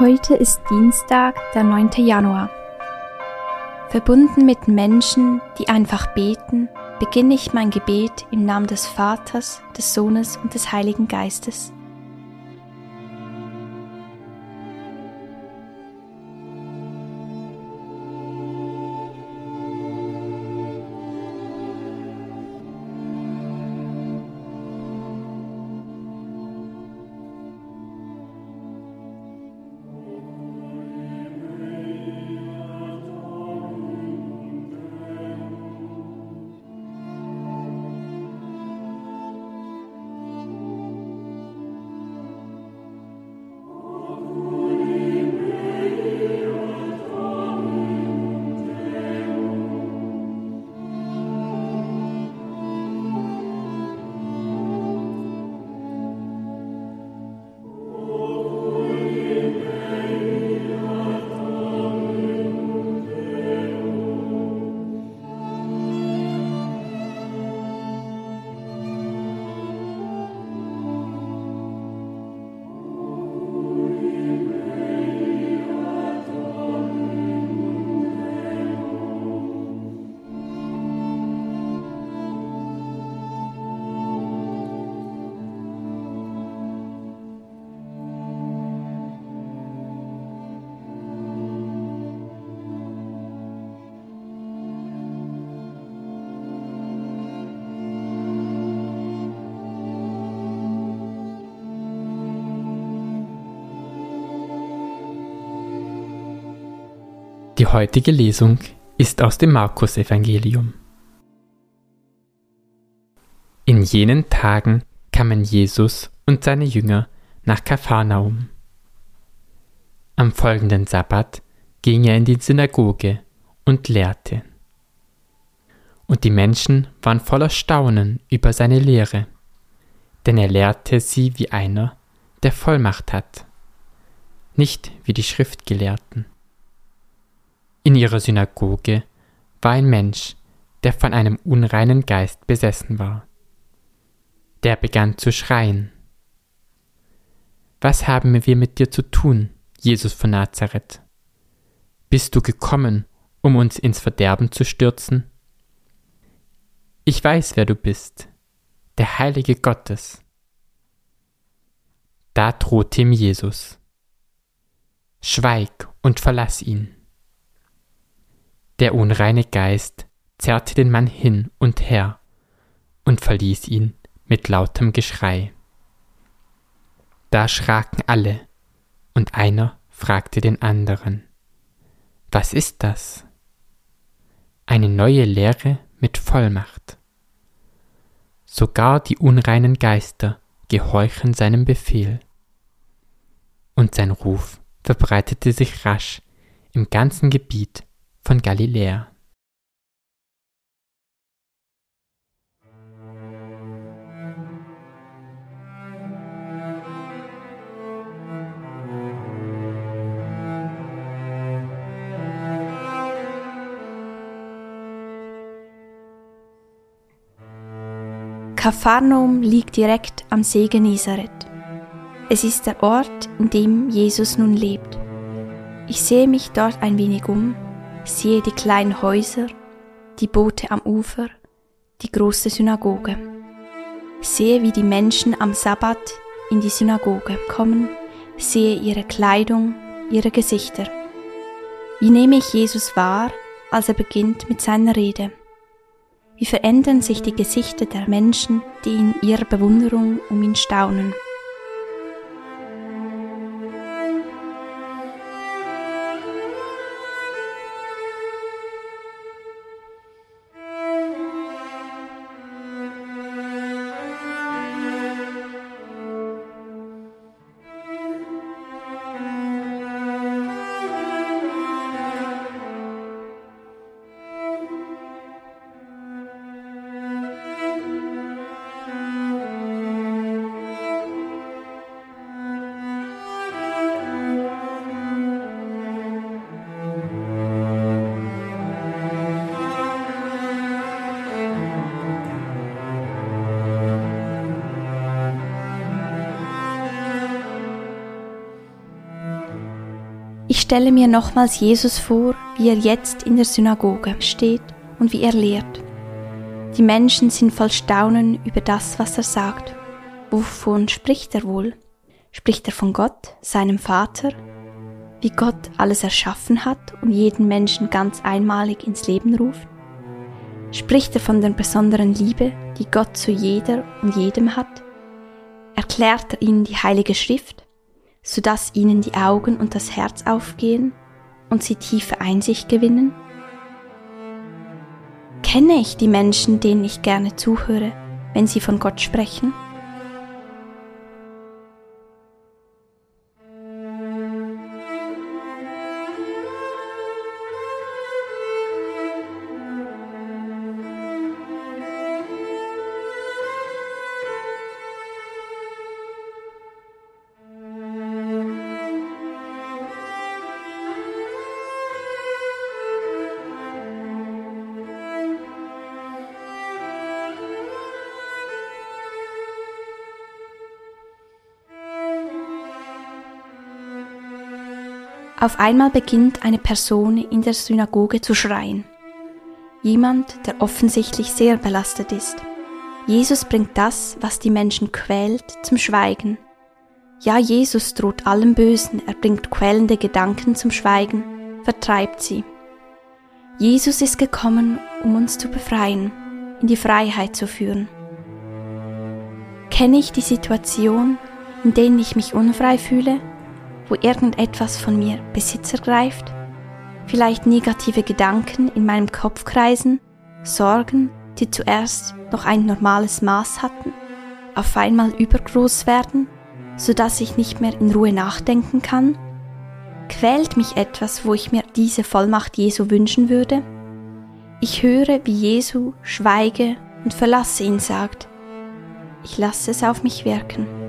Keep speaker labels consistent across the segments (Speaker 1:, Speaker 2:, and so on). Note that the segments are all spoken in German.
Speaker 1: Heute ist Dienstag, der 9. Januar. Verbunden mit Menschen, die einfach beten, beginne ich mein Gebet im Namen des Vaters, des Sohnes und des Heiligen Geistes.
Speaker 2: Die heutige Lesung ist aus dem Markus-Evangelium. In jenen Tagen kamen Jesus und seine Jünger nach Kapharnaum. Am folgenden Sabbat ging er in die Synagoge und lehrte. Und die Menschen waren voller Staunen über seine Lehre, denn er lehrte sie wie einer, der Vollmacht hat, nicht wie die Schriftgelehrten. In ihrer Synagoge war ein Mensch, der von einem unreinen Geist besessen war. Der begann zu schreien. Was haben wir mit dir zu tun, Jesus von Nazareth? Bist du gekommen, um uns ins Verderben zu stürzen? Ich weiß, wer du bist, der Heilige Gottes. Da drohte ihm Jesus. Schweig und verlass ihn. Der unreine Geist zerrte den Mann hin und her und verließ ihn mit lautem Geschrei. Da schraken alle, und einer fragte den anderen, Was ist das? Eine neue Lehre mit Vollmacht. Sogar die unreinen Geister gehorchen seinem Befehl. Und sein Ruf verbreitete sich rasch im ganzen Gebiet von Galiläa.
Speaker 1: Kapharnaum liegt direkt am See Genezareth. Es ist der Ort, in dem Jesus nun lebt. Ich sehe mich dort ein wenig um Siehe die kleinen Häuser, die Boote am Ufer, die große Synagoge. Sehe, wie die Menschen am Sabbat in die Synagoge kommen, sehe ihre Kleidung, ihre Gesichter. Wie nehme ich Jesus wahr, als er beginnt mit seiner Rede? Wie verändern sich die Gesichter der Menschen, die in ihrer Bewunderung um ihn staunen? Stelle mir nochmals Jesus vor, wie er jetzt in der Synagoge steht und wie er lehrt. Die Menschen sind voll Staunen über das, was er sagt. Wovon spricht er wohl? Spricht er von Gott, seinem Vater, wie Gott alles erschaffen hat und jeden Menschen ganz einmalig ins Leben ruft? Spricht er von der besonderen Liebe, die Gott zu jeder und jedem hat? Erklärt er ihnen die Heilige Schrift, sodass ihnen die Augen und das Herz aufgehen und sie tiefe Einsicht gewinnen? Kenne ich die Menschen, denen ich gerne zuhöre, wenn sie von Gott sprechen? Auf einmal beginnt eine Person in der Synagoge zu schreien. Jemand, der offensichtlich sehr belastet ist. Jesus bringt das, was die Menschen quält, zum Schweigen. Ja, Jesus droht allem Bösen, er bringt quälende Gedanken zum Schweigen, vertreibt sie. Jesus ist gekommen, um uns zu befreien, in die Freiheit zu führen. Kenne ich die Situation, in denen ich mich unfrei fühle, wo irgendetwas von mir Besitz ergreift, vielleicht negative Gedanken in meinem Kopf kreisen, Sorgen, die zuerst noch ein normales Maß hatten, auf einmal übergroß werden, so dass ich nicht mehr in Ruhe nachdenken kann? Quält mich etwas, wo ich mir diese Vollmacht Jesu wünschen würde? Ich höre, wie Jesu schweige und verlasse ihn sagt. Ich lasse es auf mich wirken.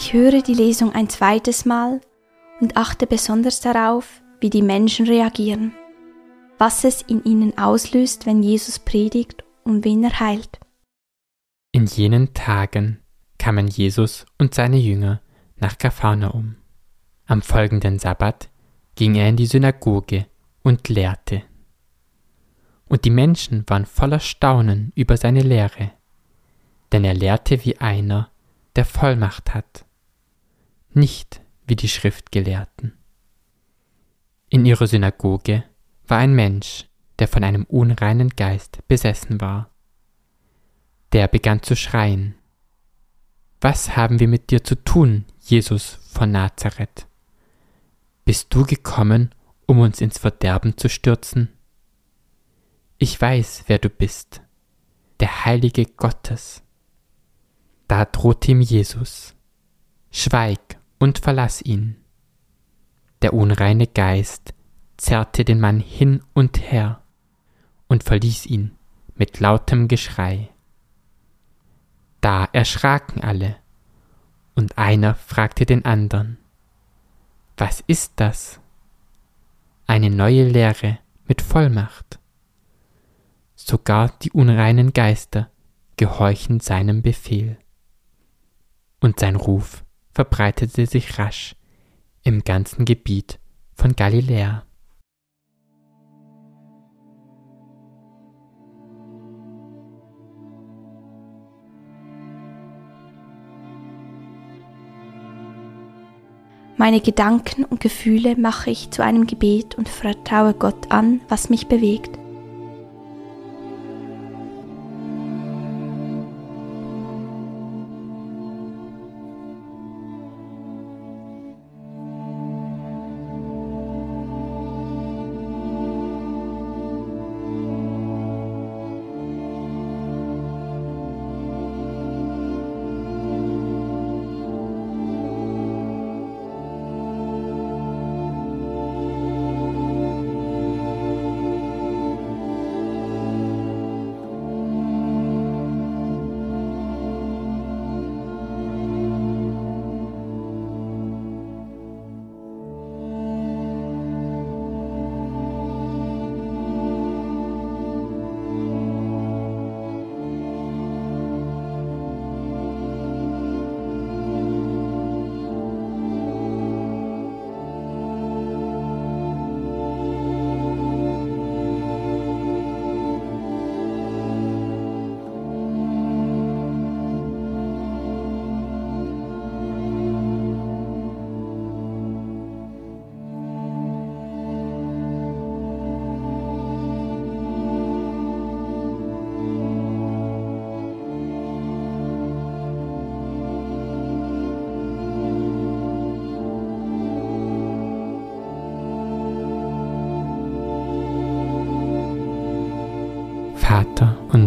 Speaker 1: Ich höre die Lesung ein zweites Mal und achte besonders darauf, wie die Menschen reagieren, was es in ihnen auslöst, wenn Jesus predigt und wen er heilt.
Speaker 2: In jenen Tagen kamen Jesus und seine Jünger nach Kapharnaum. Am folgenden Sabbat ging er in die Synagoge und lehrte. Und die Menschen waren voller Staunen über seine Lehre, denn er lehrte wie einer, der Vollmacht hat nicht wie die Schriftgelehrten. In ihrer Synagoge war ein Mensch, der von einem unreinen Geist besessen war. Der begann zu schreien. Was haben wir mit dir zu tun, Jesus von Nazareth? Bist du gekommen, um uns ins Verderben zu stürzen? Ich weiß, wer du bist, der Heilige Gottes. Da drohte ihm Jesus. Schweig und verlass ihn. Der unreine Geist zerrte den Mann hin und her und verließ ihn mit lautem Geschrei. Da erschraken alle, und einer fragte den andern, Was ist das? Eine neue Lehre mit Vollmacht. Sogar die unreinen Geister gehorchen seinem Befehl. Und sein Ruf verbreitete sich rasch im ganzen Gebiet von Galiläa.
Speaker 1: Meine Gedanken und Gefühle mache ich zu einem Gebet und vertraue Gott an, was mich bewegt.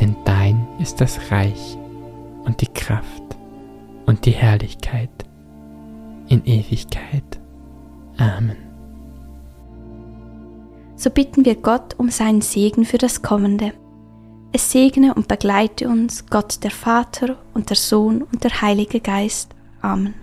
Speaker 2: Denn dein ist das Reich und die Kraft und die Herrlichkeit in Ewigkeit. Amen.
Speaker 1: So bitten wir Gott um seinen Segen für das Kommende. Es segne und begleite uns Gott der Vater und der Sohn und der Heilige Geist. Amen.